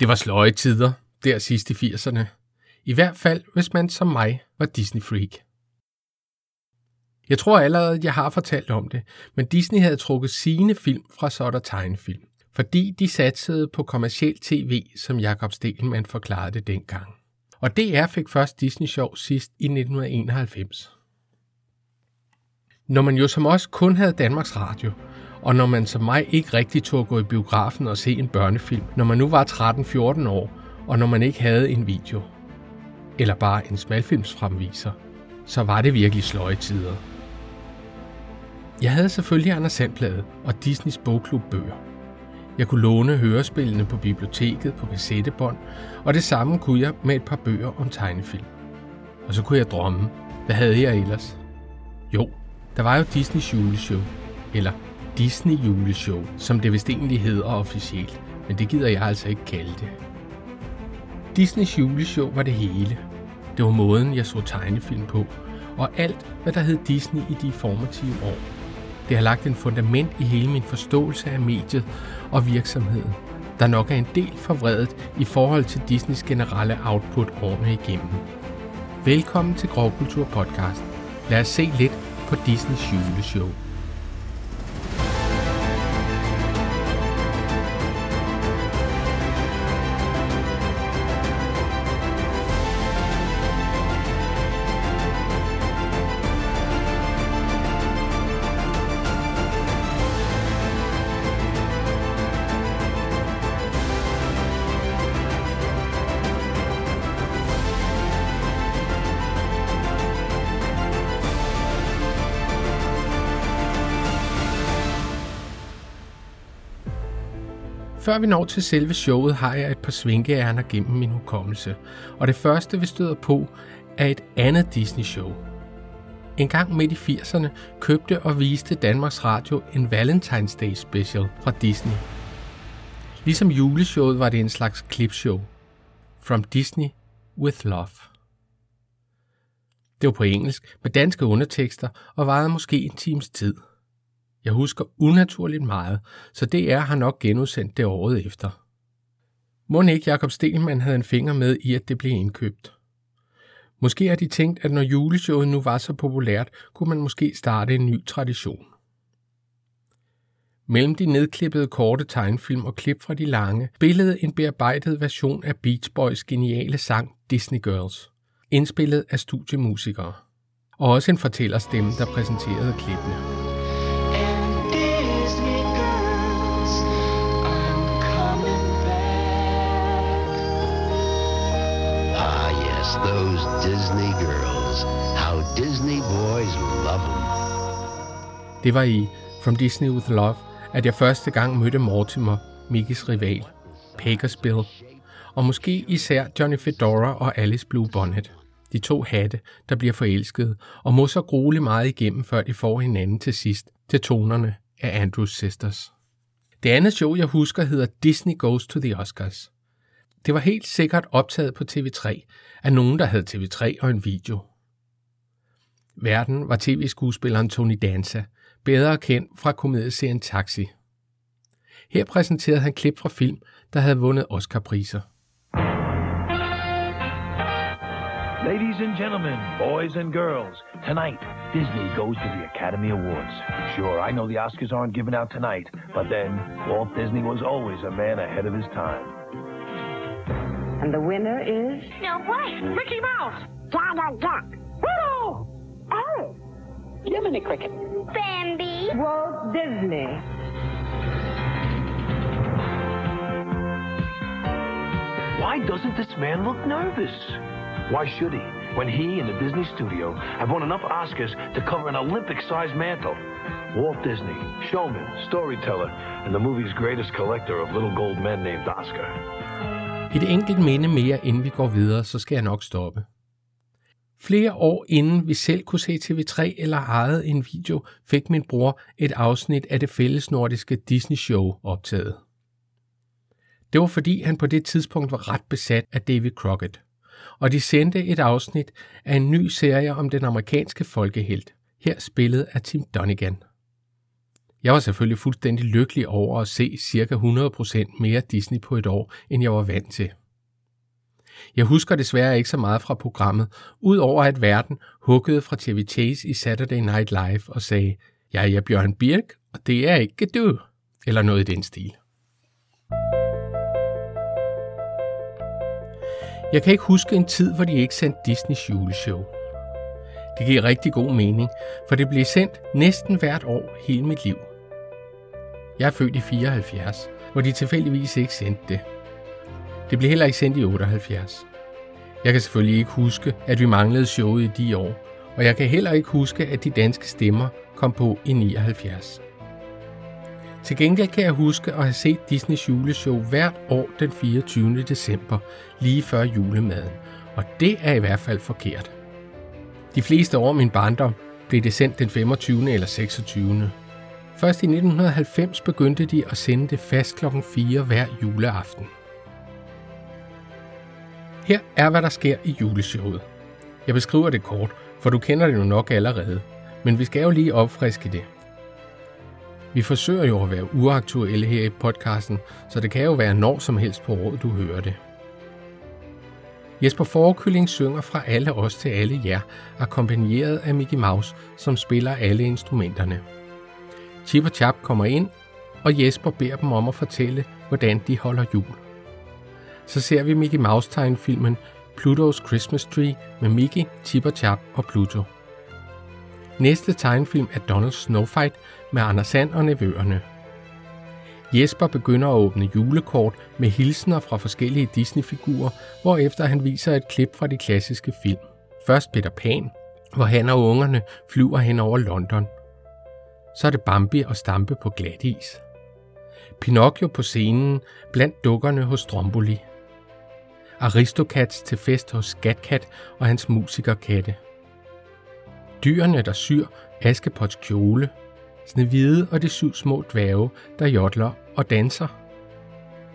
Det var sløje tider, der sidst i 80'erne. I hvert fald, hvis man som mig var Disney-freak. Jeg tror allerede, at jeg har fortalt om det, men Disney havde trukket sine film fra sort og tegnefilm, fordi de satsede på kommersiel tv, som Jakob Stelman forklarede det dengang. Og DR fik først Disney Show sidst i 1991. Når man jo som os kun havde Danmarks Radio, og når man som mig ikke rigtig tog at gå i biografen og se en børnefilm, når man nu var 13-14 år, og når man ikke havde en video, eller bare en smalfilmsfremviser, så var det virkelig sløje tider. Jeg havde selvfølgelig Anders Sandblad og Disneys bogklub bøger. Jeg kunne låne hørespillene på biblioteket på kassettebånd, og det samme kunne jeg med et par bøger om tegnefilm. Og så kunne jeg drømme. Hvad havde jeg ellers? Jo, der var jo Disneys juleshow, eller Disney juleshow, som det vist egentlig hedder officielt, men det gider jeg altså ikke kalde det. Disneys juleshow var det hele. Det var måden, jeg så tegnefilm på, og alt, hvad der hed Disney i de formative år. Det har lagt en fundament i hele min forståelse af mediet og virksomheden, der nok er en del forvredet i forhold til Disneys generelle output årene igennem. Velkommen til Grovkultur Podcast. Lad os se lidt på Disneys juleshow. Før vi når til selve showet, har jeg et par svinkeærner gennem min hukommelse, og det første, vi støder på, er et andet Disney-show. En gang midt i 80'erne købte og viste Danmarks Radio en Valentine's Day special fra Disney. Ligesom juleshowet var det en slags clipshow. From Disney with Love. Det var på engelsk med danske undertekster og varede måske en times tid – jeg husker unaturligt meget, så DR har nok genudsendt det året efter. Må ikke Jakob Stelman havde en finger med i, at det blev indkøbt. Måske har de tænkt, at når juleshowet nu var så populært, kunne man måske starte en ny tradition. Mellem de nedklippede korte tegnfilm og klip fra de lange, billede en bearbejdet version af Beach Boys geniale sang Disney Girls, indspillet af studiemusikere, og også en fortællerstemme, der præsenterede klippene. Those Disney girls. How Disney boys love them. Det var i From Disney with Love, at jeg første gang mødte Mortimer, Mickeys rival, Pecos Bill, og måske især Johnny Fedora og Alice Blue Bonnet. De to hatte, der bliver forelskede, og må så grueligt meget igennem, før de får hinanden til sidst, til tonerne af Andrews Sisters. Det andet show, jeg husker, hedder Disney Goes to the Oscars. Det var helt sikkert optaget på TV3 af nogen, der havde TV3 og en video. Verden var tv-skuespilleren Tony Danza, bedre kendt fra komedieserien Taxi. Her præsenterede han klip fra film, der havde vundet Oscar-priser. Ladies and gentlemen, boys and girls, tonight Disney goes to the Academy Awards. Sure, I know the Oscars aren't given out tonight, but then Walt Disney was always a man ahead of his time. And the winner is? No way! Mickey Mouse! Donald Duck. Riddle! Oh. Jiminy Cricket. Bambi. Walt Disney. Why doesn't this man look nervous? Why should he, when he and the Disney studio have won enough Oscars to cover an Olympic-sized mantle? Walt Disney, showman, storyteller, and the movie's greatest collector of little gold men named Oscar. Et enkelt minde mere, inden vi går videre, så skal jeg nok stoppe. Flere år inden vi selv kunne se TV3 eller ejede en video, fik min bror et afsnit af det fællesnordiske Disney-show optaget. Det var fordi han på det tidspunkt var ret besat af David Crockett, og de sendte et afsnit af en ny serie om den amerikanske folkehelt, her spillet af Tim Donigan. Jeg var selvfølgelig fuldstændig lykkelig over at se ca. 100% mere Disney på et år, end jeg var vant til. Jeg husker desværre ikke så meget fra programmet, udover at verden huggede fra TV Chase i Saturday Night Live og sagde, jeg er Bjørn Birk, og det er ikke du, eller noget i den stil. Jeg kan ikke huske en tid, hvor de ikke sendte Disneys juleshow. Det giver rigtig god mening, for det blev sendt næsten hvert år hele mit liv. Jeg er født i 74, hvor de tilfældigvis ikke sendte det. Det blev heller ikke sendt i 78. Jeg kan selvfølgelig ikke huske, at vi manglede showet i de år, og jeg kan heller ikke huske, at de danske stemmer kom på i 79. Til gengæld kan jeg huske at have set Disneys juleshow hvert år den 24. december, lige før julemaden, og det er i hvert fald forkert. De fleste år min barndom blev det sendt den 25. eller 26. Først i 1990 begyndte de at sende det fast klokken 4 hver juleaften. Her er, hvad der sker i juleshowet. Jeg beskriver det kort, for du kender det jo nok allerede, men vi skal jo lige opfriske det. Vi forsøger jo at være uaktuelle her i podcasten, så det kan jo være når som helst på året, du hører det. Jesper Forkylling synger fra alle os til alle jer, akkompagneret af Mickey Mouse, som spiller alle instrumenterne. Chip og Chap kommer ind, og Jesper beder dem om at fortælle, hvordan de holder jul. Så ser vi Mickey Mouse-tegnfilmen Pluto's Christmas Tree med Mickey, Chip og Chap og Pluto. Næste tegnfilm er Donalds Snowfight med Anders Sand og nevøerne. Jesper begynder at åbne julekort med hilsner fra forskellige Disney-figurer, hvorefter han viser et klip fra de klassiske film. Først Peter Pan, hvor han og ungerne flyver hen over London. Så er det Bambi og Stampe på glat is. Pinocchio på scenen blandt dukkerne hos Stromboli. Aristocats til fest hos Skatkat og hans musikerkatte. Dyrene, der syr Askepots kjole. Snevide og de syv små dværge, der jodler og danser.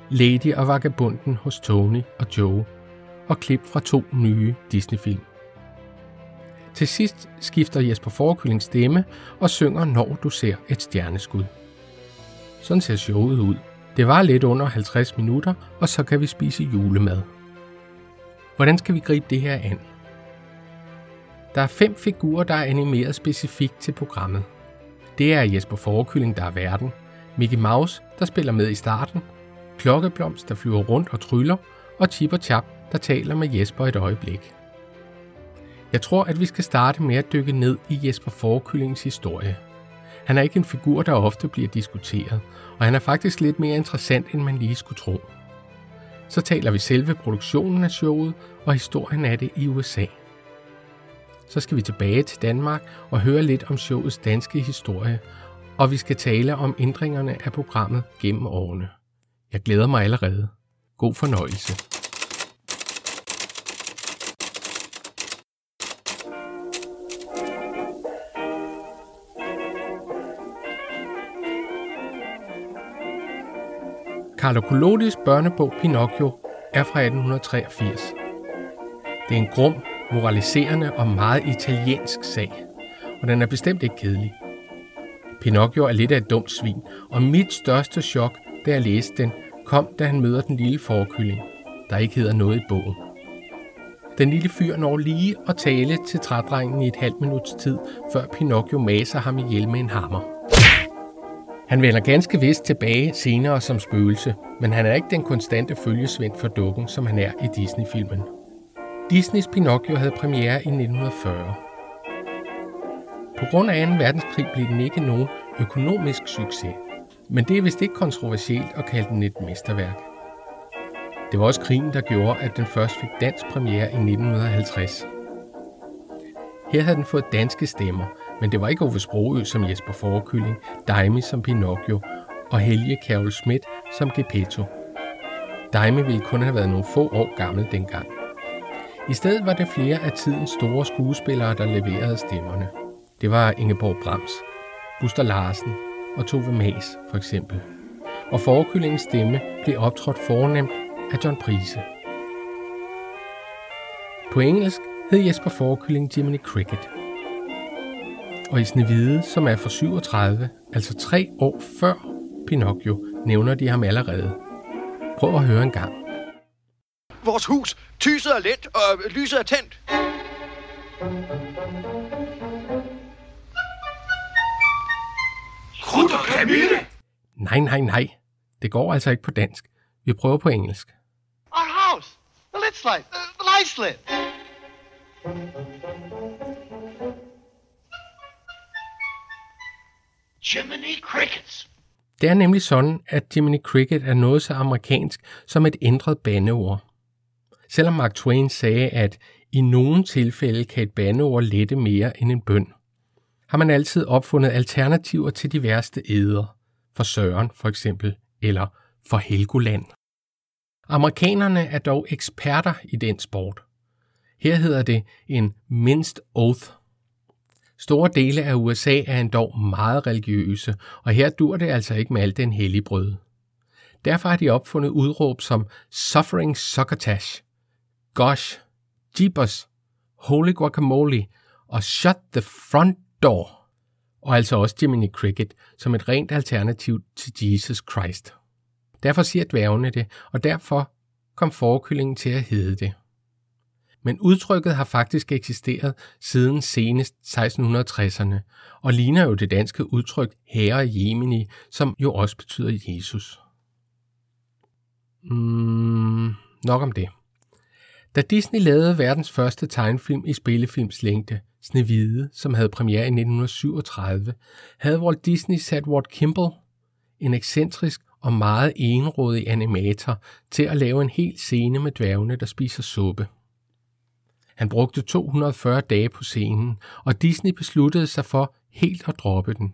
Lady og Vagabunden hos Tony og Joe. Og klip fra to nye Disney-film. Til sidst skifter Jesper Forkylling stemme og synger Når du ser et stjerneskud. Sådan ser showet ud. Det var lidt under 50 minutter, og så kan vi spise julemad. Hvordan skal vi gribe det her an? Der er fem figurer, der er animeret specifikt til programmet. Det er Jesper Forkylling, der er verden, Mickey Mouse, der spiller med i starten, Klokkeblomst, der flyver rundt og tryller, og Chip og Chap, der taler med Jesper et øjeblik. Jeg tror, at vi skal starte med at dykke ned i Jesper Forkyllings historie. Han er ikke en figur, der ofte bliver diskuteret, og han er faktisk lidt mere interessant, end man lige skulle tro. Så taler vi selve produktionen af showet og historien af det i USA. Så skal vi tilbage til Danmark og høre lidt om showets danske historie, og vi skal tale om ændringerne af programmet gennem årene. Jeg glæder mig allerede. God fornøjelse. Carlo Collodis børnebog Pinocchio er fra 1883. Det er en grum, moraliserende og meget italiensk sag, og den er bestemt ikke kedelig. Pinocchio er lidt af et dumt svin, og mit største chok, da jeg læste den, kom, da han møder den lille forkylling, der ikke hedder noget i bogen. Den lille fyr når lige at tale til trædrengen i et halvt minuts tid, før Pinocchio maser ham ihjel med en hammer. Han vender ganske vist tilbage senere som spøgelse, men han er ikke den konstante følgesvend for dukken, som han er i Disney-filmen. Disneys Pinocchio havde premiere i 1940. På grund af 2. verdenskrig blev den ikke nogen økonomisk succes, men det er vist ikke kontroversielt at kalde den et mesterværk. Det var også krigen, der gjorde, at den først fik dansk premiere i 1950. Her havde den fået danske stemmer, men det var ikke Ove Sprogø som Jesper Forkylling, Daimi som Pinocchio og Helge Carol Schmidt som Gepetto. Daimi ville kun have været nogle få år gammel dengang. I stedet var det flere af tidens store skuespillere, der leverede stemmerne. Det var Ingeborg Brams, Buster Larsen og Tove Mas for eksempel. Og Forkyllingens stemme blev optrådt fornemt af John Prise. På engelsk hed Jesper Forkylling Jiminy Cricket. Og i Snevide, som er fra 37, altså tre år før Pinocchio, nævner de ham allerede. Prøv at høre en gang. Vores hus, tyset er lent, og lyset er tændt. Krudt og Camille! Nej, nej, nej. Det går altså ikke på dansk. Vi prøver på engelsk. Our house, the lit light, the, the light's Jiminy Crickets! Det er nemlig sådan, at Jiminy Cricket er noget så amerikansk som et ændret bandeord. Selvom Mark Twain sagde, at i nogle tilfælde kan et bandeord lette mere end en bøn, har man altid opfundet alternativer til de værste æder. For Søren for eksempel, eller for Helgoland. Amerikanerne er dog eksperter i den sport. Her hedder det en minst oath. Store dele af USA er endog meget religiøse, og her dur det altså ikke med alt den hellige brød. Derfor har de opfundet udråb som Suffering Succotash, Gosh, Jeepers, Holy Guacamole og Shut the Front Door, og altså også Jiminy Cricket som et rent alternativ til Jesus Christ. Derfor siger dværgene det, og derfor kom forkyllingen til at hedde det. Men udtrykket har faktisk eksisteret siden senest 1660'erne, og ligner jo det danske udtryk Herre Jemini, som jo også betyder Jesus. Mm, nok om det. Da Disney lavede verdens første tegnefilm i spillefilms længde, Snevide, som havde premiere i 1937, havde Walt Disney sat Walt Kimball, en ekscentrisk og meget enrådig animator, til at lave en hel scene med dværgene, der spiser suppe. Han brugte 240 dage på scenen, og Disney besluttede sig for helt at droppe den.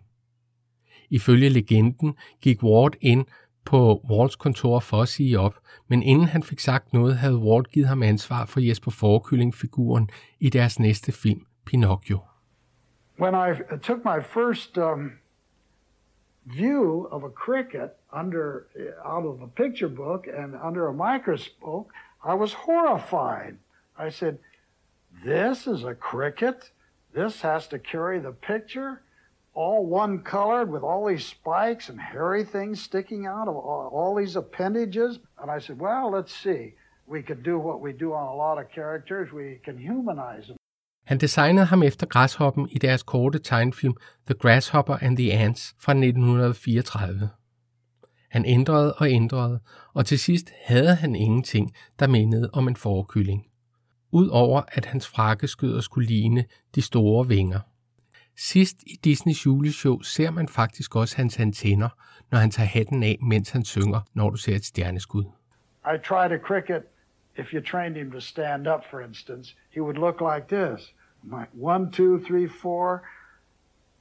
Ifølge legenden gik Walt ind på Walts kontor for at sige op, men inden han fik sagt noget, havde Walt givet ham ansvar for Jesper Forkylling-figuren i deres næste film, Pinocchio. When I took my first um, view of a cricket under eh, out of a picture book and under a microscope, I was horrified. I said, "This is a cricket. This has to carry the picture." all one colored with all these spikes and hairy things sticking out of all, all, these appendages. And I said, well, let's see. We could do what we do on a lot of characters. We can humanize them. Han designede ham efter græshoppen i deres korte tegnfilm The Grasshopper and the Ants fra 1934. Han ændrede og ændrede, og til sidst havde han ingenting, der mindede om en forkylling. Udover at hans frakkeskyder skulle ligne de store vinger. Sidst i Disneys juleshow ser man faktisk også hans antenner, når han tager hatten af, mens han synger, når du ser et stjerneskud. I tried a cricket. If you trained him to stand up, for instance, he would look like this. One, two, three, four,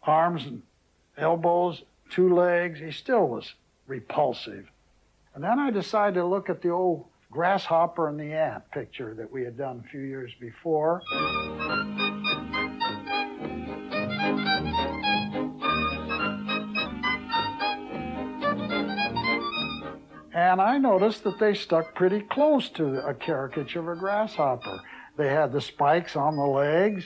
arms and elbows, two legs. He still was repulsive. And then I decided to look at the old grasshopper and the ant picture that we had done a few years before. And I noticed that they stuck pretty close to a caricature of a grasshopper. They had the spikes on the legs.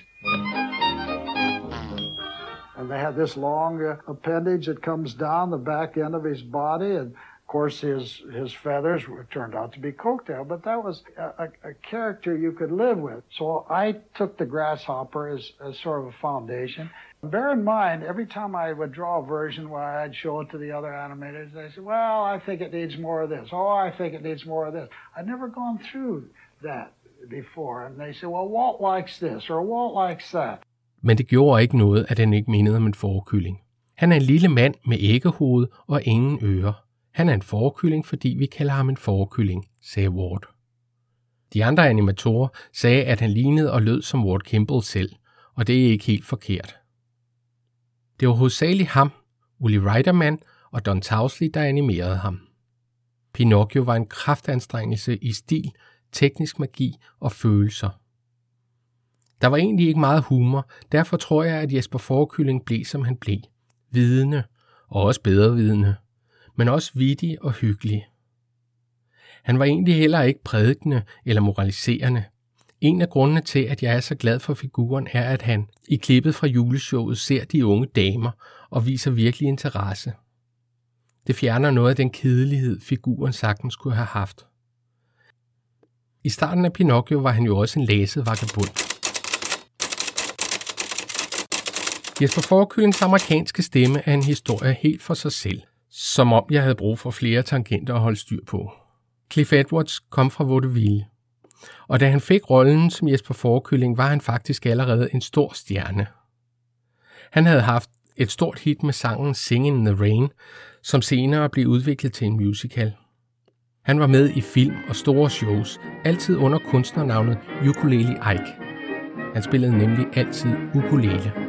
And they had this long uh, appendage that comes down the back end of his body. And of course, his, his feathers were, turned out to be coattail, but that was a, a, a character you could live with. So I took the grasshopper as, as sort of a foundation. Bear in mind, every time I would draw a version where I'd show it to the other animators, they said, well, I think it needs more of this. Oh, I think it needs more of this. I'd never gone through that before. And they said, well, Walt likes this, or Walt likes that. Men det gjorde ikke noget, at han ikke mindede om en forkylling. Han er en lille mand med æggehoved og ingen ører. Han er en forkylling, fordi vi kalder ham en forkylling, sagde Ward. De andre animatorer sagde, at han lignede og lød som Ward Kimball selv, og det er ikke helt forkert. Det var hovedsageligt ham, Uli Reiterman og Don Towsley, der animerede ham. Pinocchio var en kraftanstrengelse i stil, teknisk magi og følelser. Der var egentlig ikke meget humor, derfor tror jeg, at Jesper Forkylling blev, som han blev. Vidende, og også bedre vidende, men også vittig og hyggelig. Han var egentlig heller ikke prædikende eller moraliserende. En af grundene til, at jeg er så glad for figuren, er, at han i klippet fra juleshowet ser de unge damer og viser virkelig interesse. Det fjerner noget af den kedelighed, figuren sagtens kunne have haft. I starten af Pinocchio var han jo også en læset vagabund. Jesper Forkyllings amerikanske stemme er en historie helt for sig selv, som om jeg havde brug for flere tangenter at holde styr på. Cliff Edwards kom fra Vaudeville, og da han fik rollen som Jesper Forkylling, var han faktisk allerede en stor stjerne. Han havde haft et stort hit med sangen Singing in the Rain, som senere blev udviklet til en musical. Han var med i film og store shows, altid under kunstnernavnet Ukulele Ike. Han spillede nemlig altid ukulele.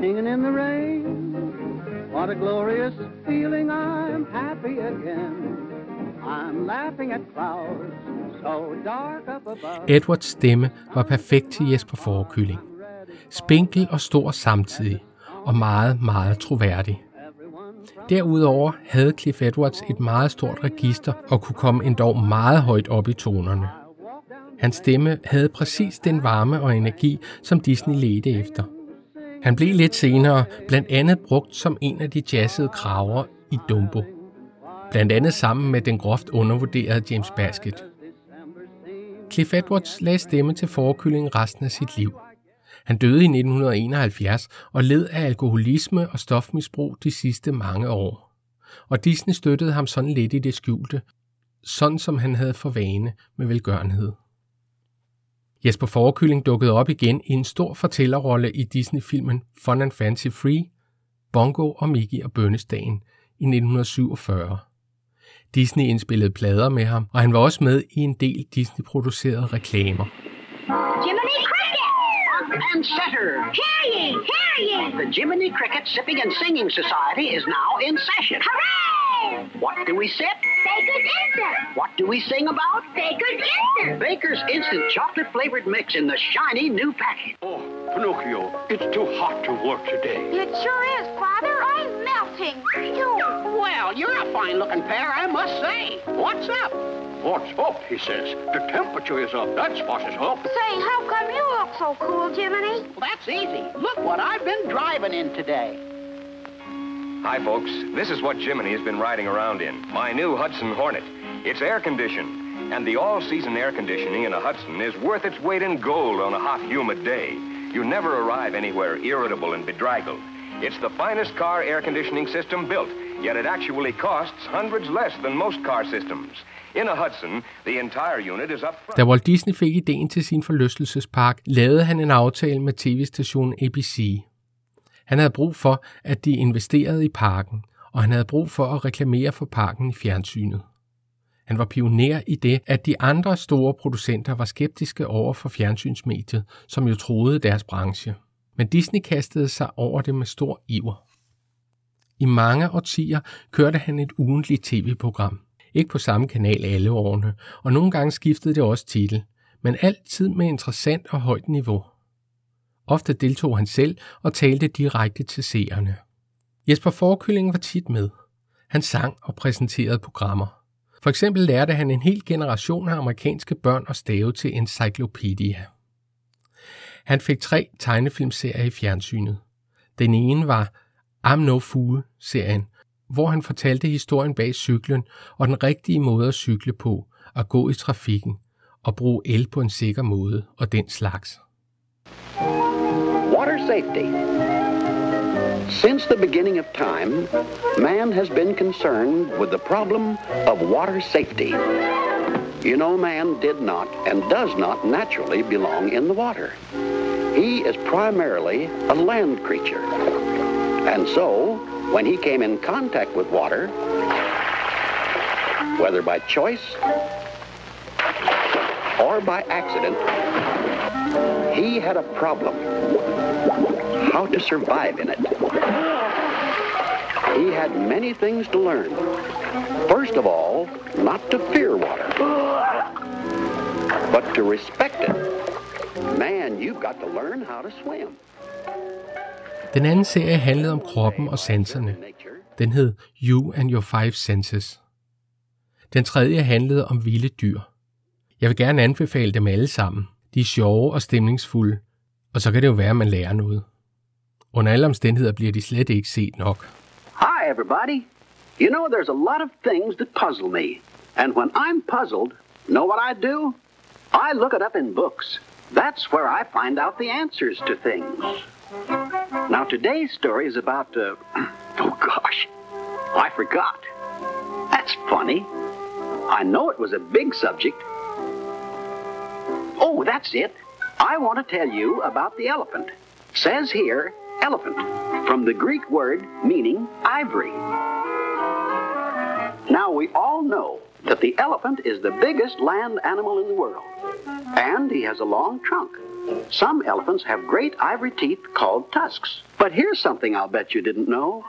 Singing in the rain. What a glorious feeling, I'm happy again. I'm laughing at clouds so dark up above. Edwards stemme var perfekt til Jesper Forkylling. Spinkel og stor samtidig, og meget, meget troværdig. Derudover havde Cliff Edwards et meget stort register og kunne komme endog meget højt op i tonerne. Hans stemme havde præcis den varme og energi, som Disney ledte efter. Han blev lidt senere blandt andet brugt som en af de jazzede kraver i Dumbo. Blandt andet sammen med den groft undervurderede James Basket. Cliff Edwards lagde stemme til forkylling resten af sit liv. Han døde i 1971 og led af alkoholisme og stofmisbrug de sidste mange år. Og Disney støttede ham sådan lidt i det skjulte, sådan som han havde for vane med velgørenhed. Jesper Forkylling dukkede op igen i en stor fortællerrolle i Disney-filmen Fun and Fancy Free, Bongo og Mickey og Bønnesdagen i 1947. Disney indspillede plader med ham, og han var også med i en del Disney-producerede reklamer. Jiminy Cricket! And setter. Hear ye! Hear ye! The Jiminy Cricket Sipping and Singing Society is now in session. Hooray! What do we sip? Baker's Instant! What do we sing about? Baker's Instant! Baker's Instant Chocolate Flavored Mix in the shiny new package. Oh, Pinocchio, it's too hot to work today. It sure is, Father. I'm melting. Phew. Well, you're a fine looking pair, I must say. What's up? What's up, he says. The temperature is up, that's what is up. Say, how come you look so cool, Jiminy? Well, that's easy. Look what I've been driving in today. Hi, folks. This is what Jiminy has been riding around in. My new Hudson Hornet. It's air conditioned, and the all-season air conditioning in a Hudson is worth its weight in gold on a hot, humid day. You never arrive anywhere irritable and bedraggled. It's the finest car air conditioning system built, yet it actually costs hundreds less than most car systems. In a Hudson, the entire unit is up front. Da Walt Disney fik ideen til sin forlystelsespark, lavede han en aftale med tv-stationen ABC. Han havde brug for, at de investerede i parken, og han havde brug for at reklamere for parken i fjernsynet. Han var pioner i det, at de andre store producenter var skeptiske over for fjernsynsmediet, som jo troede deres branche. Men Disney kastede sig over det med stor iver. I mange årtier kørte han et ugentligt tv-program. Ikke på samme kanal alle årene, og nogle gange skiftede det også titel, men altid med interessant og højt niveau. Ofte deltog han selv og talte direkte til seerne. Jesper Forkylling var tit med. Han sang og præsenterede programmer. For eksempel lærte han en hel generation af amerikanske børn at stave til Encyclopedia. Han fik tre tegnefilmserier i fjernsynet. Den ene var I'm No Fool-serien, hvor han fortalte historien bag cyklen og den rigtige måde at cykle på, at gå i trafikken og bruge el på en sikker måde og den slags. Water safety. Since the beginning of time, man has been concerned with the problem of water safety. You know, man did not and does not naturally belong in the water. He is primarily a land creature. And so, when he came in contact with water, whether by choice or by accident, he had a problem. How to survive in it. He had many things to learn. First of all, not to fear water, but to respect it. Man, you've got to learn how to swim. Den anden serie handlede om kroppen og sanserne. Den hed You and Your Five Senses. Den tredje handlede om vilde dyr. Jeg vil gerne anbefale dem alle sammen. De er sjove og stemningsfulde, og så kan det jo være, at man lærer noget. Under alle omstændigheder bliver de slet ikke set nok. Hi, everybody. You know, there's a lot of things that puzzle me. And when I'm puzzled, know what I do? I look it up in books. That's where I find out the answers to things. Now, today's story is about, uh, oh gosh, I forgot. That's funny. I know it was a big subject. Oh, that's it. I want to tell you about the elephant. Says here, elephant, from the Greek word meaning ivory. Now, we all know that the elephant is the biggest land animal in the world, and he has a long trunk. Some elephants have great ivory teeth called tusks. But here's something I'll bet you didn't know.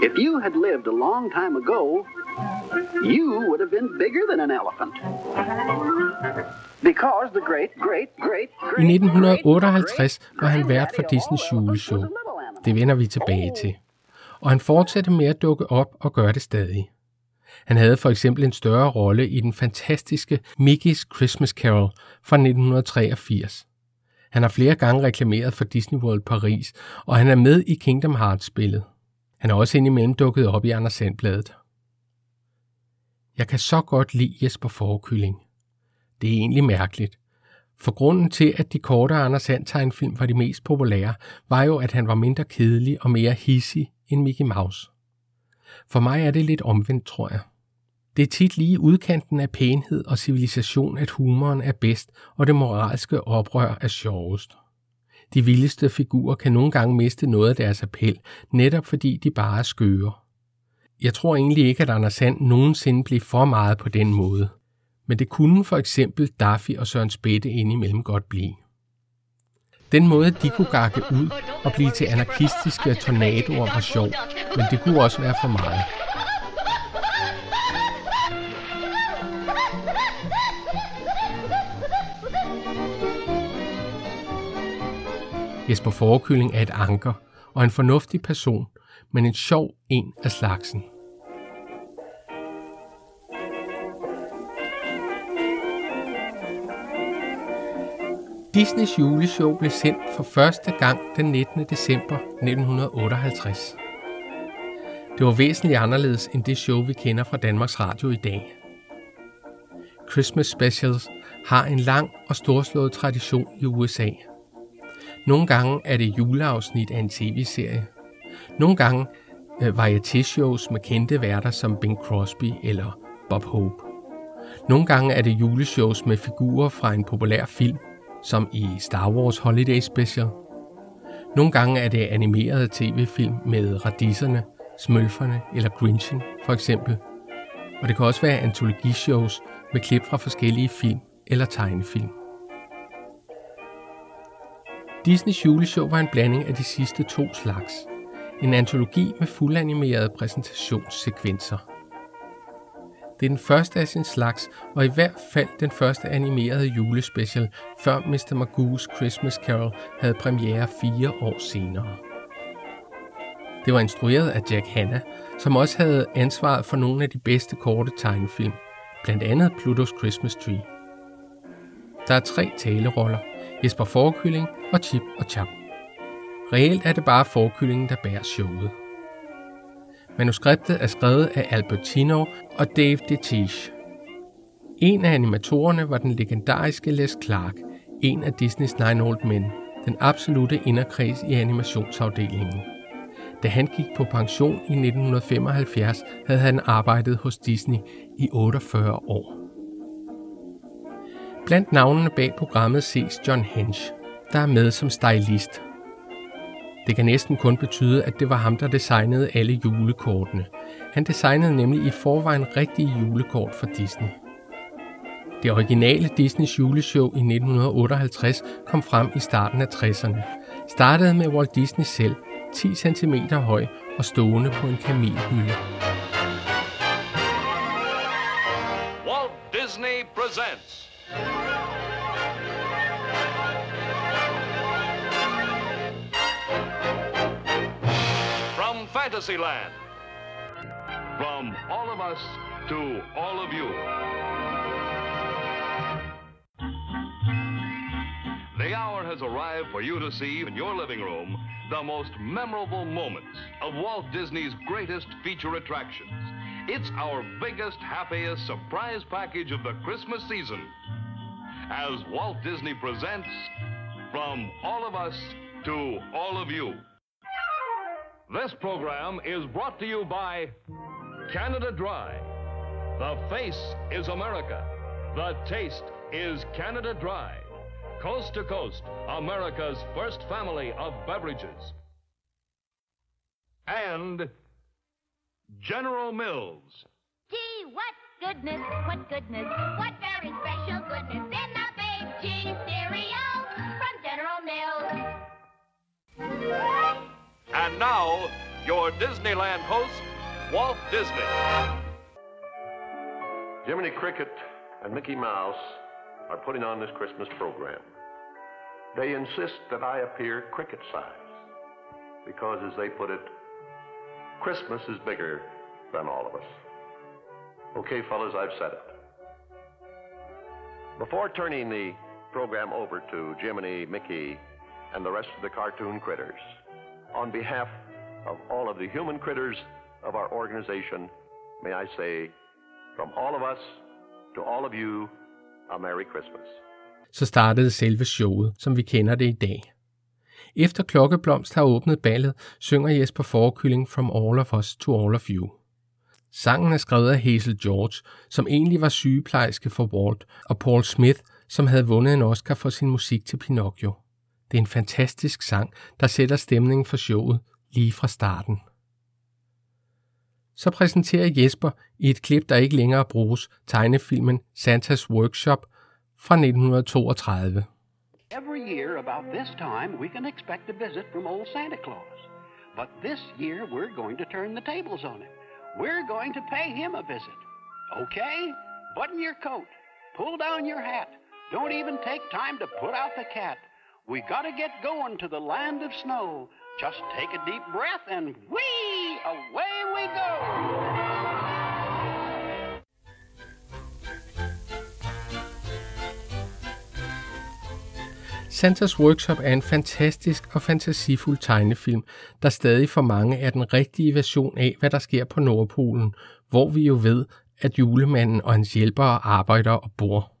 If you had lived a long time ago, you would have been bigger than an elephant. Because the great, great, great, I 1958 var han vært for Disneys juleshow. Det vender vi tilbage til. Og han fortsatte med at dukke op og gøre det stadig. Han havde for eksempel en større rolle i den fantastiske Mickey's Christmas Carol fra 1983. Han har flere gange reklameret for Disney World Paris, og han er med i Kingdom Hearts-spillet. Han er også indimellem dukket op i Anders Sandbladet. Jeg kan så godt lide Jesper Forkylling. Det er egentlig mærkeligt. For grunden til, at de korte Anders Sand tegnfilm var de mest populære, var jo, at han var mindre kedelig og mere hissig end Mickey Mouse. For mig er det lidt omvendt, tror jeg. Det er tit lige udkanten af pænhed og civilisation, at humoren er bedst, og det moralske oprør er sjovest. De vildeste figurer kan nogle gange miste noget af deres appel, netop fordi de bare er skøre. Jeg tror egentlig ikke, at Anders Sand nogensinde blev for meget på den måde. Men det kunne for eksempel Daffy og Søren Spætte indimellem godt blive. Den måde, de kunne gakke ud og blive til anarkistiske tornadoer var sjov, men det kunne også være for meget. Jesper Forkylling er et anker og en fornuftig person, men en sjov en af slagsen. Disneys juleshow blev sendt for første gang den 19. december 1958. Det var væsentligt anderledes end det show, vi kender fra Danmarks Radio i dag. Christmas Specials har en lang og storslået tradition i USA. Nogle gange er det juleafsnit af en tv-serie. Nogle gange øh, varietéshows med kendte værter som Bing Crosby eller Bob Hope. Nogle gange er det juleshows med figurer fra en populær film, som i Star Wars Holiday Special. Nogle gange er det animerede tv-film med radisserne, smølferne eller Grinchen for eksempel. Og det kan også være antologishows med klip fra forskellige film eller tegnefilm. Disneys juleshow var en blanding af de sidste to slags. En antologi med fuldanimerede præsentationssekvenser. Det er den første af sin slags, og i hvert fald den første animerede julespecial, før Mr. Magoo's Christmas Carol havde premiere fire år senere. Det var instrueret af Jack Hanna, som også havde ansvaret for nogle af de bedste korte tegnefilm, blandt andet Plutos Christmas Tree. Der er tre taleroller, Jesper Forkylling og Chip og Chap. Reelt er det bare Forkyllingen, der bærer showet. Manuskriptet er skrevet af Albertino og Dave DeTiche. En af animatorerne var den legendariske Les Clark, en af Disneys Nine Old Men, den absolute inderkreds i animationsafdelingen. Da han gik på pension i 1975, havde han arbejdet hos Disney i 48 år. Blandt navnene bag programmet ses John Hench, der er med som stylist. Det kan næsten kun betyde, at det var ham, der designede alle julekortene. Han designede nemlig i forvejen rigtige julekort for Disney. Det originale Disneys juleshow i 1958 kom frem i starten af 60'erne. Startede med Walt Disney selv, 10 cm høj og stående på en kamelhylde. Walt Disney presents Fantasyland. From all of us to all of you. The hour has arrived for you to see in your living room the most memorable moments of Walt Disney's greatest feature attractions. It's our biggest, happiest surprise package of the Christmas season. As Walt Disney presents From All of Us to All of You. This program is brought to you by Canada Dry. The face is America. The taste is Canada Dry. Coast to coast, America's first family of beverages. And General Mills. Gee, what goodness, what goodness, what very special goodness in the big G cereal from General Mills. And now, your Disneyland host, Walt Disney. Jiminy Cricket and Mickey Mouse are putting on this Christmas program. They insist that I appear cricket size because, as they put it, Christmas is bigger than all of us. Okay, fellas, I've said it. Before turning the program over to Jiminy, Mickey, and the rest of the cartoon critters, on behalf of all of the human critters of our organization, may I say, from all of us to all of you, a Merry Christmas. Så startede selve showet, som vi kender det i dag. Efter Klokkeblomst har åbnet ballet, synger Jesper Forkylling From All of Us to All of You. Sangen er skrevet af Hazel George, som egentlig var sygeplejerske for Walt, og Paul Smith, som havde vundet en Oscar for sin musik til Pinocchio. Det er en fantastisk sang, der sætter stemningen for showet lige fra starten. Så præsenterer Jesper i et klip, der ikke længere bruges, tegnefilmen Santas Workshop fra 1932. Every year about this time, we can expect a visit from old Santa Claus. But this year, we're going to turn the tables on him. We're going to pay him a visit. Okay? Button your coat. Pull down your hat. Don't even take time to put out the cat. We gotta get going to the land of snow. Just take a deep breath and whee! Away we go! Santas Workshop er en fantastisk og fantasifuld tegnefilm, der stadig for mange er den rigtige version af, hvad der sker på Nordpolen, hvor vi jo ved, at julemanden og hans hjælpere arbejder og bor.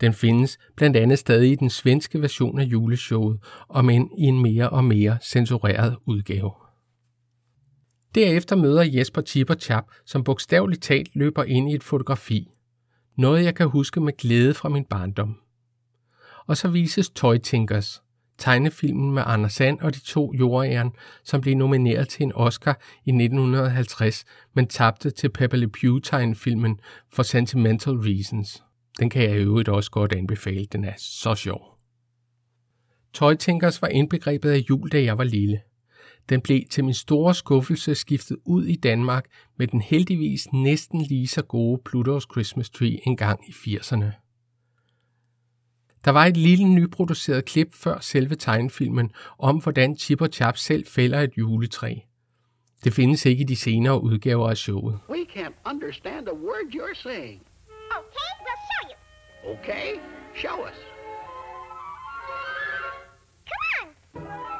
Den findes blandt andet stadig i den svenske version af juleshowet, om end i en mere og mere censureret udgave. Derefter møder Jesper Chip og Chap, som bogstaveligt talt løber ind i et fotografi. Noget jeg kan huske med glæde fra min barndom. Og så vises Toy Tinkers, tegnefilmen med Anders Sand og de to jordæren, som blev nomineret til en Oscar i 1950, men tabte til Pepe Le Pew tegnefilmen for Sentimental Reasons. Den kan jeg i øvrigt også godt anbefale, den er så sjov. Toy Tinkers var indbegrebet af jul, da jeg var lille. Den blev til min store skuffelse skiftet ud i Danmark med den heldigvis næsten lige så gode Pluto's Christmas Tree engang i 80'erne. Der var et lille nyproduceret klip før selve tegnefilmen om, hvordan Chip og Chap selv fælder et juletræ. Det findes ikke i de senere udgaver af showet. We can't understand a word you're saying. Okay. Okay? Show us. Come on.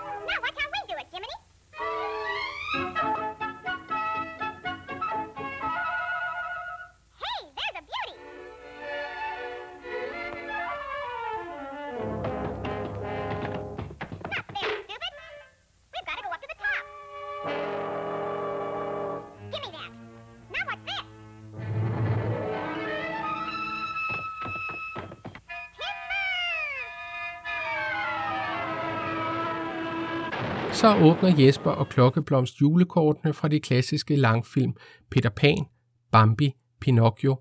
Så åbner Jesper og Klokkeblomst julekortene fra de klassiske langfilm Peter Pan, Bambi, Pinocchio,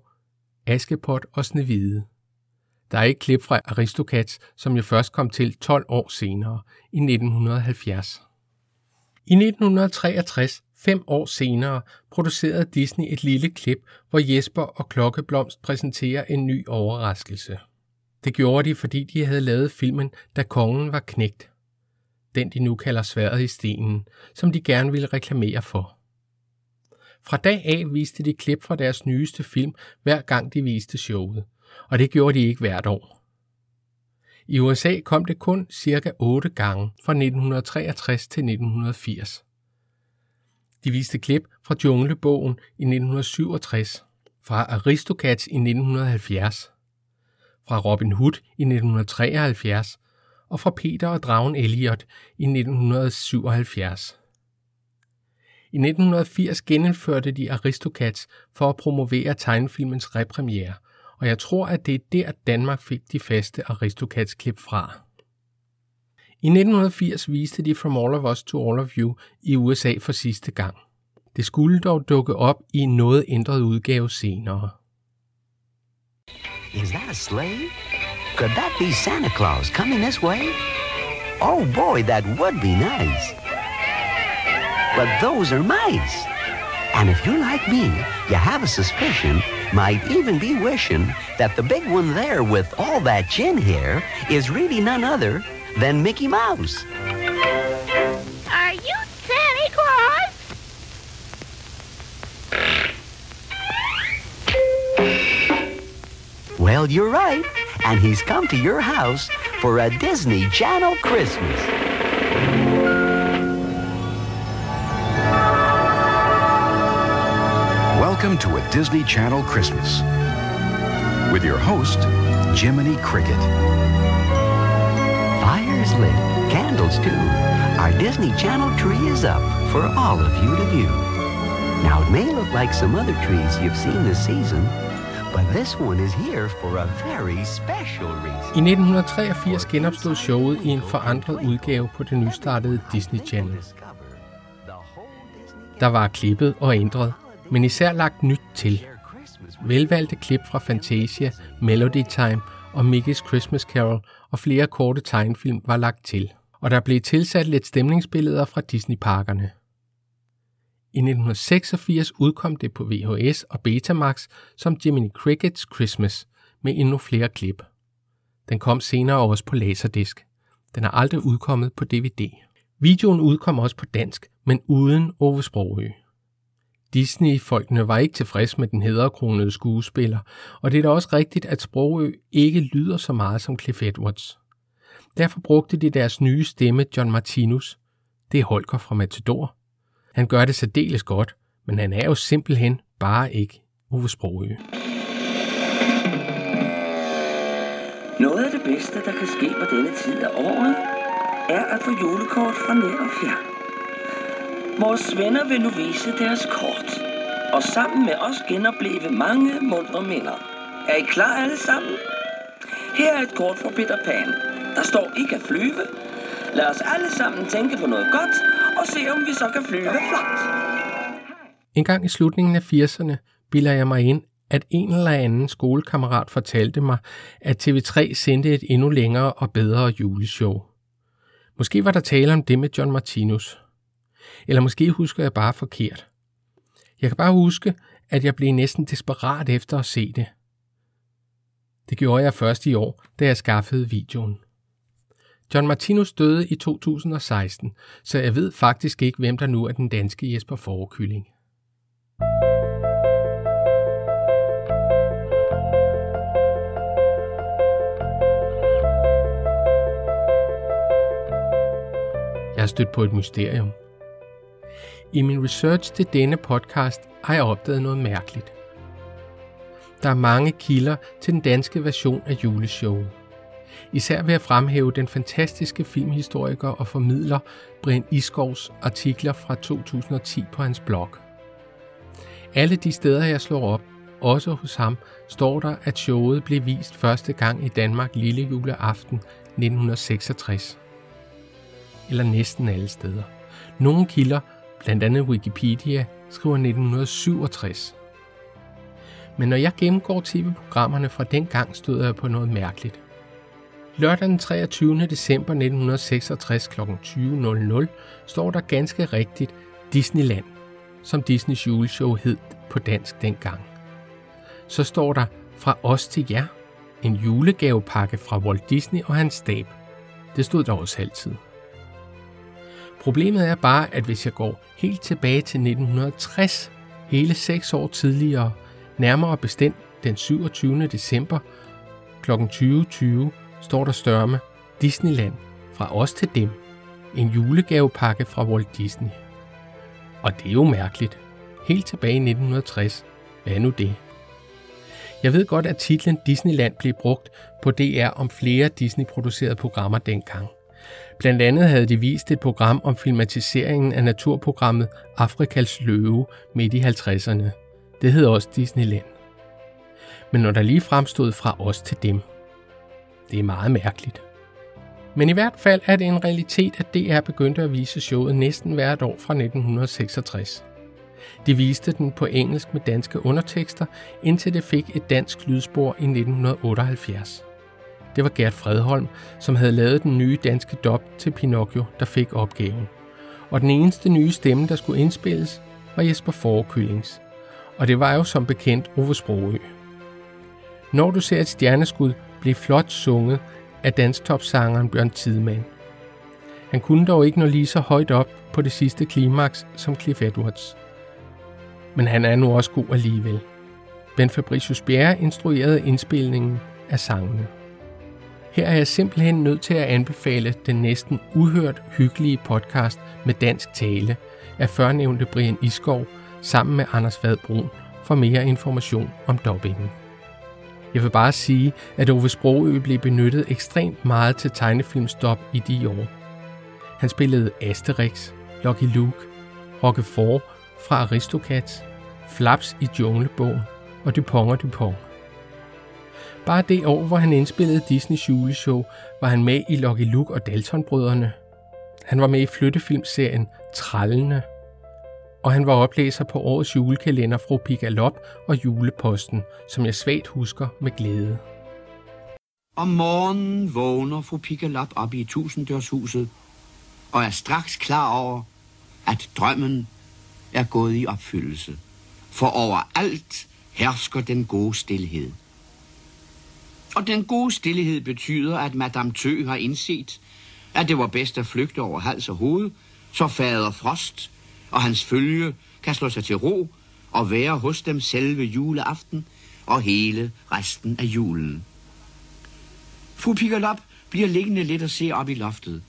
Askepot og Snevide. Der er et klip fra Aristocats, som jo først kom til 12 år senere, i 1970. I 1963, fem år senere, producerede Disney et lille klip, hvor Jesper og Klokkeblomst præsenterer en ny overraskelse. Det gjorde de, fordi de havde lavet filmen Da kongen var knægt. Den de nu kalder sværet i stenen, som de gerne ville reklamere for. Fra dag af viste de klip fra deres nyeste film, hver gang de viste showet, og det gjorde de ikke hvert år. I USA kom det kun cirka 8 gange fra 1963 til 1980. De viste klip fra Junglebogen i 1967, fra Aristocats i 1970, fra Robin Hood i 1973 og fra Peter og Dragen Elliot i 1977. I 1980 genindførte de Aristocats for at promovere tegnefilmens repremiere, og jeg tror, at det er der, Danmark fik de faste Aristocats-klip fra. I 1980 viste de From All of Us to All of You i USA for sidste gang. Det skulle dog dukke op i en noget ændret udgave senere. Is that a slave? Could that be Santa Claus coming this way? Oh boy, that would be nice. But those are mice. And if you're like me, you have a suspicion, might even be wishing, that the big one there with all that chin hair is really none other than Mickey Mouse. Are you Santa Claus? Well, you're right. And he's come to your house for a Disney Channel Christmas. Welcome to a Disney Channel Christmas with your host, Jiminy Cricket. Fires lit, candles too. Our Disney Channel tree is up for all of you to view. Now, it may look like some other trees you've seen this season, but this one is here for a very special reason. I 1983 genopstod showet i en forandret udgave på det nystartede Disney Channel. Der var klippet og ændret, men især lagt nyt til. Velvalgte klip fra Fantasia, Melody Time og Mickey's Christmas Carol og flere korte tegnfilm var lagt til. Og der blev tilsat lidt stemningsbilleder fra Disney-parkerne. I 1986 udkom det på VHS og Betamax som Jiminy Cricket's Christmas med endnu flere klip. Den kom senere også på Laserdisc. Den er aldrig udkommet på DVD. Videoen udkom også på dansk, men uden Ove Sprogø. Disney-folkene var ikke tilfredse med den hedderkronede skuespiller, og det er da også rigtigt, at Sprogø ikke lyder så meget som Cliff Edwards. Derfor brugte de deres nye stemme John Martinus. Det er Holger fra Matador. Han gør det særdeles godt, men han er jo simpelthen bare ikke Ove Sprogø. Noget af det bedste, der kan ske på denne tid af året, er at få julekort fra nær og fjern. Vores venner vil nu vise deres kort, og sammen med os genopleve mange mundre minder. Er I klar alle sammen? Her er et kort fra Peter Pan. Der står ikke at flyve. Lad os alle sammen tænke på noget godt, og se om vi så kan flyve flot. En gang i slutningen af 80'erne bilder jeg mig ind, at en eller anden skolekammerat fortalte mig, at TV3 sendte et endnu længere og bedre juleshow. Måske var der tale om det med John Martinus. Eller måske husker jeg bare forkert. Jeg kan bare huske, at jeg blev næsten desperat efter at se det. Det gjorde jeg først i år, da jeg skaffede videoen. John Martinus døde i 2016, så jeg ved faktisk ikke, hvem der nu er den danske Jesper Forekylling. Jeg har stødt på et mysterium. I min research til denne podcast har jeg opdaget noget mærkeligt. Der er mange kilder til den danske version af juleshowet. Især ved at fremhæve den fantastiske filmhistoriker og formidler Brian Iskovs artikler fra 2010 på hans blog. Alle de steder, jeg slår op, også hos ham, står der, at showet blev vist første gang i Danmark lille juleaften 1966. Eller næsten alle steder. Nogle kilder, blandt andet Wikipedia, skriver 1967. Men når jeg gennemgår tv-programmerne fra dengang, støder jeg på noget mærkeligt. Lørdag den 23. december 1966 kl. 20.00 står der ganske rigtigt Disneyland, som Disneys juleshow hed på dansk dengang. Så står der Fra os til jer, en julegavepakke fra Walt Disney og hans stab. Det stod der også altid. Problemet er bare, at hvis jeg går helt tilbage til 1960, hele seks år tidligere, nærmere bestemt den 27. december kl. 20.20, står der størme Disneyland fra os til dem. En julegavepakke fra Walt Disney. Og det er jo mærkeligt. Helt tilbage i 1960. Hvad er nu det? Jeg ved godt, at titlen Disneyland blev brugt på DR om flere Disney-producerede programmer dengang. Blandt andet havde de vist et program om filmatiseringen af naturprogrammet Afrikas Løve midt i 50'erne. Det hed også Disneyland. Men når der lige fremstod fra os til dem. Det er meget mærkeligt. Men i hvert fald er det en realitet, at DR begyndte at vise showet næsten hvert år fra 1966. De viste den på engelsk med danske undertekster, indtil det fik et dansk lydspor i 1978. Det var Gert Fredholm, som havde lavet den nye danske dub til Pinocchio, der fik opgaven. Og den eneste nye stemme, der skulle indspilles, var Jesper Forekyllings. Og det var jo som bekendt Ove Sprogø. Når du ser et stjerneskud blev flot sunget af dansktopsangeren Bjørn Tidemand. Han kunne dog ikke nå lige så højt op på det sidste klimaks som Cliff Edwards. Men han er nu også god alligevel. Ben Fabricius Bjerre instruerede indspilningen af sangene. Her er jeg simpelthen nødt til at anbefale den næsten uhørt hyggelige podcast med dansk tale af førnævnte Brian Iskov sammen med Anders Vadbrun for mere information om dobbingen. Jeg vil bare sige, at Ove Sprogø blev benyttet ekstremt meget til tegnefilmstop i de år. Han spillede Asterix, Lucky Luke, Roquefort fra Aristocats, Flaps i Junglebogen og Dupont og Dupont. Bare det år, hvor han indspillede Disneys juleshow, var han med i Lucky Luke og Dalton-brødrene. Han var med i flyttefilmserien Trallene. Og han var oplæser på årets julekalender fra Pigalop og Juleposten, som jeg svagt husker med glæde. Om morgenen vågner fru Pigalop op i tusinddørshuset og er straks klar over, at drømmen er gået i opfyldelse. For overalt hersker den gode stillhed. Og den gode stillhed betyder, at Madame Tø har indset, at det var bedst at flygte over hals og hoved, så fader Frost og hans følge kan slå sig til ro og være hos dem selve juleaften og hele resten af julen. Fru Pigalop bliver liggende lidt og se op i loftet.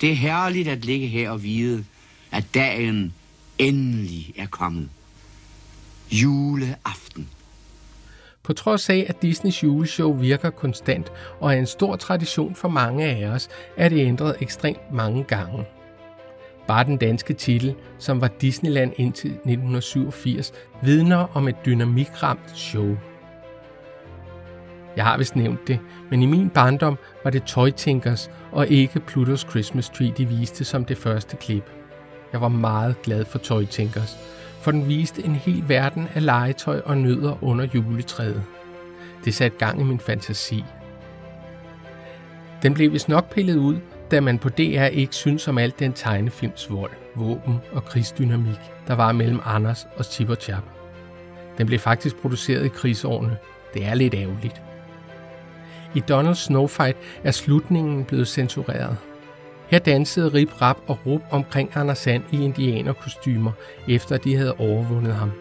Det er herligt at ligge her og vide, at dagen endelig er kommet. Juleaften. På trods af, at Disneys juleshow virker konstant og er en stor tradition for mange af os, er det ændret ekstremt mange gange. Bare den danske titel, som var Disneyland indtil 1987, vidner om et dynamikramt show. Jeg har vist nævnt det, men i min barndom var det Toy Tinkers og ikke Plutos Christmas Tree, de viste som det første klip. Jeg var meget glad for Toy Tinkers, for den viste en hel verden af legetøj og nødder under juletræet. Det satte gang i min fantasi. Den blev vist nok pillet ud, da man på DR ikke synes om alt den tegnefilms vold, våben og krigsdynamik, der var mellem Anders og Chip og Chap. Den blev faktisk produceret i krigsårene. Det er lidt ærgerligt. I Donald Snowfight er slutningen blevet censureret. Her dansede Rip Rap og Rup omkring Anders Sand i indianerkostymer, efter de havde overvundet ham.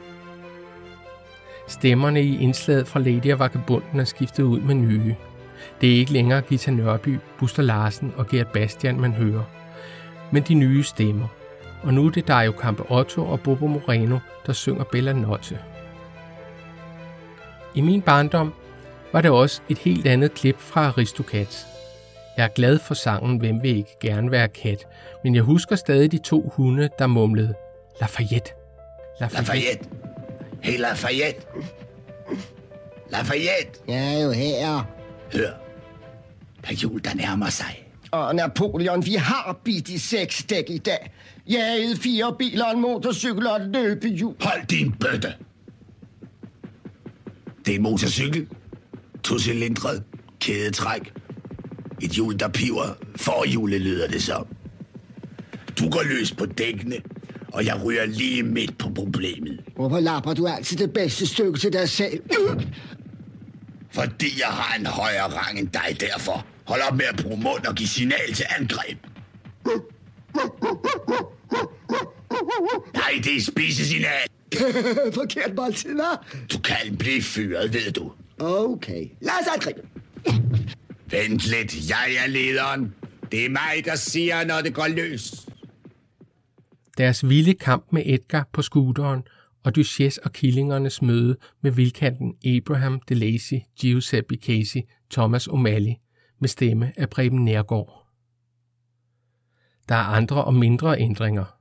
Stemmerne i indslaget fra Lady og Vagabunden er skiftet ud med nye. Det er ikke længere Gita Nørby, Buster Larsen og Gert Bastian, man hører, men de nye stemmer. Og nu er det Dario Campe Otto og Bobo Moreno, der synger Bella Notte. I min barndom var det også et helt andet klip fra Aristocats. Jeg er glad for sangen Hvem vil ikke gerne være kat, men jeg husker stadig de to hunde, der mumlede Lafayette. Lafayette. Lafayette. Hey Lafayette. Lafayette. Jeg er jo her. Hør. Jul, der nærmer sig. Og Napoleon, vi har bidt i seks dæk i dag. Jaget fire biler, en motorcykel og et løbehjul. Hold din bøtte. Det er en motorcykel. Tocylindret. Kædetræk. Et hjul, der piver. Forhjulet lyder det som. Du går løs på dækkene, og jeg ryger lige midt på problemet. Hvorfor lapper du altid det bedste stykke til dig selv? Fordi jeg har en højere rang end dig, derfor. Hold op med at bruge mund og give signal til angreb. Nej, det er spisesignal. Forkert måltid, hva'? Du kan blive fyret, ved du. Okay. Lad os angribe. Vent lidt, jeg er lederen. Det er mig, der siger, når det går løs. Deres vilde kamp med Edgar på scooteren og Duchess og Killingernes møde med vildkanten Abraham DeLacy, Giuseppe Casey, Thomas O'Malley med stemme af Preben Nærgaard. Der er andre og mindre ændringer.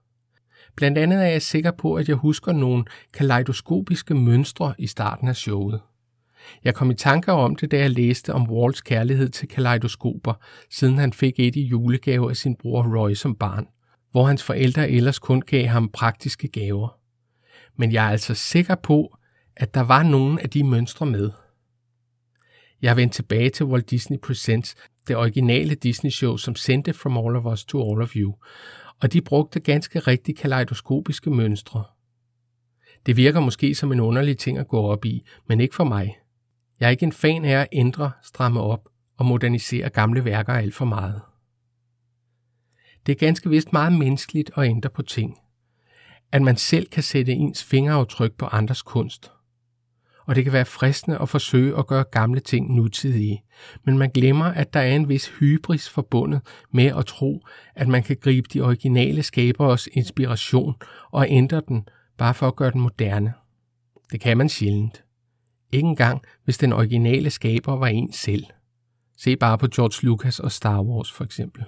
Blandt andet er jeg sikker på, at jeg husker nogle kaleidoskopiske mønstre i starten af showet. Jeg kom i tanker om det, da jeg læste om Walls kærlighed til kaleidoskoper, siden han fik et i julegave af sin bror Roy som barn, hvor hans forældre ellers kun gav ham praktiske gaver. Men jeg er altså sikker på, at der var nogle af de mønstre med. Jeg vendte tilbage til Walt Disney Presents, det originale Disney-show, som sendte From All of Us to All of You, og de brugte ganske rigtig kaleidoskopiske mønstre. Det virker måske som en underlig ting at gå op i, men ikke for mig. Jeg er ikke en fan af at ændre, stramme op og modernisere gamle værker alt for meget. Det er ganske vist meget menneskeligt at ændre på ting. At man selv kan sætte ens fingeraftryk på andres kunst. Og det kan være fristende at forsøge at gøre gamle ting nutidige, men man glemmer, at der er en vis hybris forbundet med at tro, at man kan gribe de originale skaberes inspiration og ændre den, bare for at gøre den moderne. Det kan man sjældent. Ikke engang, hvis den originale skaber var en selv. Se bare på George Lucas og Star Wars for eksempel.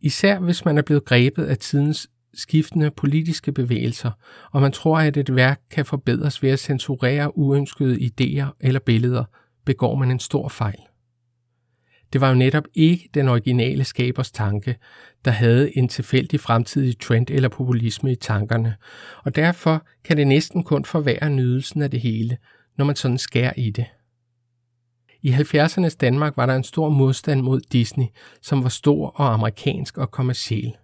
Især hvis man er blevet grebet af tidens skiftende politiske bevægelser, og man tror, at et værk kan forbedres ved at censurere uønskede idéer eller billeder, begår man en stor fejl. Det var jo netop ikke den originale skabers tanke, der havde en tilfældig fremtidig trend eller populisme i tankerne, og derfor kan det næsten kun forværre nydelsen af det hele, når man sådan skærer i det. I 70'ernes Danmark var der en stor modstand mod Disney, som var stor og amerikansk og kommerciel.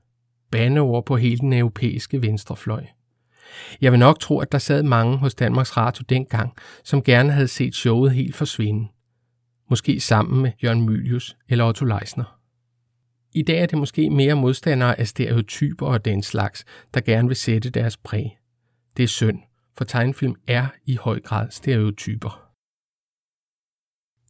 Bandeord på hele den europæiske venstrefløj. Jeg vil nok tro, at der sad mange hos Danmarks Radio dengang, som gerne havde set showet helt forsvinde. Måske sammen med Jørgen Mylius eller Otto Leisner. I dag er det måske mere modstandere af stereotyper og den slags, der gerne vil sætte deres præg. Det er synd, for tegnfilm er i høj grad stereotyper.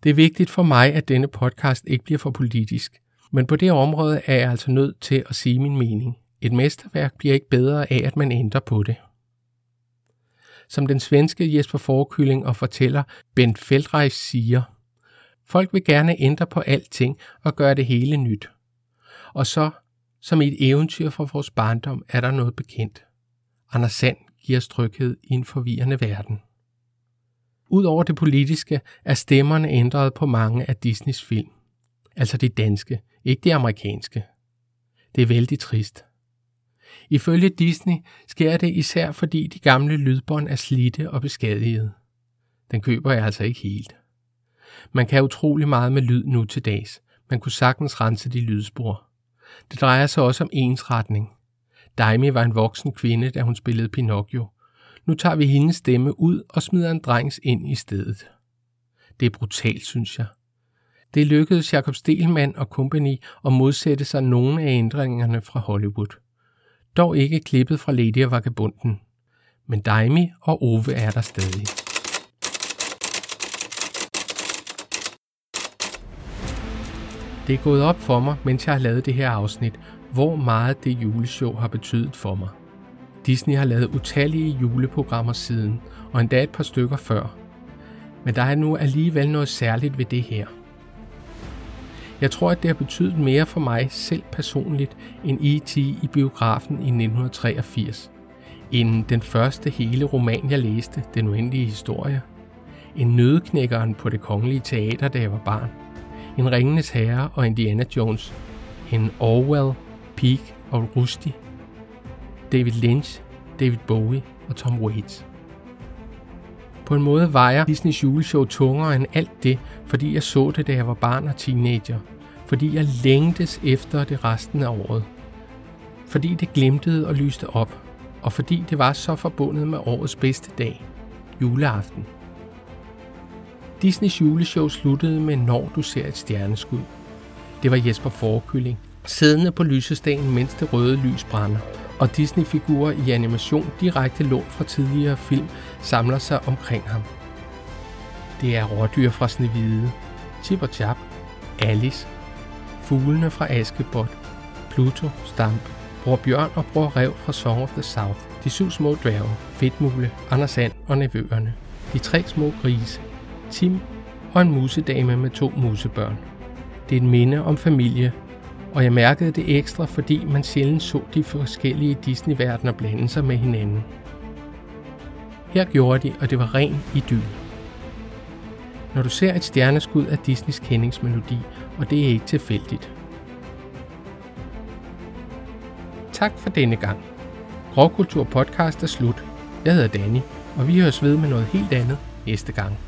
Det er vigtigt for mig, at denne podcast ikke bliver for politisk, men på det område er jeg altså nødt til at sige min mening. Et mesterværk bliver ikke bedre af, at man ændrer på det. Som den svenske Jesper Forkylling og fortæller Bent Feldreich siger, folk vil gerne ændre på alting og gøre det hele nyt. Og så, som i et eventyr fra vores barndom, er der noget bekendt. Anders Sand giver os tryghed i en forvirrende verden. Udover det politiske er stemmerne ændret på mange af Disneys film. Altså de danske, ikke det amerikanske. Det er vældig trist. Ifølge Disney sker det især fordi de gamle lydbånd er slidte og beskadigede. Den køber jeg altså ikke helt. Man kan utrolig meget med lyd nu til dags. Man kunne sagtens rense de lydspor. Det drejer sig også om ensretning. Daimi var en voksen kvinde, da hun spillede Pinocchio. Nu tager vi hendes stemme ud og smider en drengs ind i stedet. Det er brutalt, synes jeg. Det lykkedes Jakob Stelmann og kompagni at modsætte sig nogle af ændringerne fra Hollywood. Dog ikke klippet fra Lady og Vagabunden. Men Daimi og Ove er der stadig. Det er gået op for mig, mens jeg har lavet det her afsnit, hvor meget det juleshow har betydet for mig. Disney har lavet utallige juleprogrammer siden, og endda et par stykker før. Men der er nu alligevel noget særligt ved det her. Jeg tror, at det har betydet mere for mig selv personligt end E.T. i biografen i 1983. End den første hele roman, jeg læste, Den uendelige historie. En nødeknækkeren på det kongelige teater, da jeg var barn. En Ringenes Herre og Indiana Jones. En Orwell, Peak og Rusty. David Lynch, David Bowie og Tom Waits. På en måde vejer Disneys juleshow tungere end alt det, fordi jeg så det, da jeg var barn og teenager. Fordi jeg længtes efter det resten af året. Fordi det glimtede og lyste op. Og fordi det var så forbundet med årets bedste dag, juleaften. Disneys juleshow sluttede med Når du ser et stjerneskud. Det var Jesper Forkylling, siddende på lysestagen, mens det røde lys brænder, og Disney-figurer i animation direkte lånt fra tidligere film samler sig omkring ham. Det er rådyr fra Snevide, Chip og Chap, Alice, fuglene fra Askebot, Pluto, Stamp, Bror Bjørn og Bror Rev fra Song of the South, de syv små dværge, Fedtmule, Anders Sand og nevøerne, de tre små grise, Tim og en musedame med to musebørn. Det er et minde om familie, og jeg mærkede det ekstra, fordi man sjældent så de forskellige Disney-verdener blande sig med hinanden. Her gjorde de, og det var ren idyl. Når du ser et stjerneskud af Disneys kendingsmelodi, og det er ikke tilfældigt. Tak for denne gang. Grovkultur podcast er slut. Jeg hedder Danny, og vi høres ved med noget helt andet næste gang.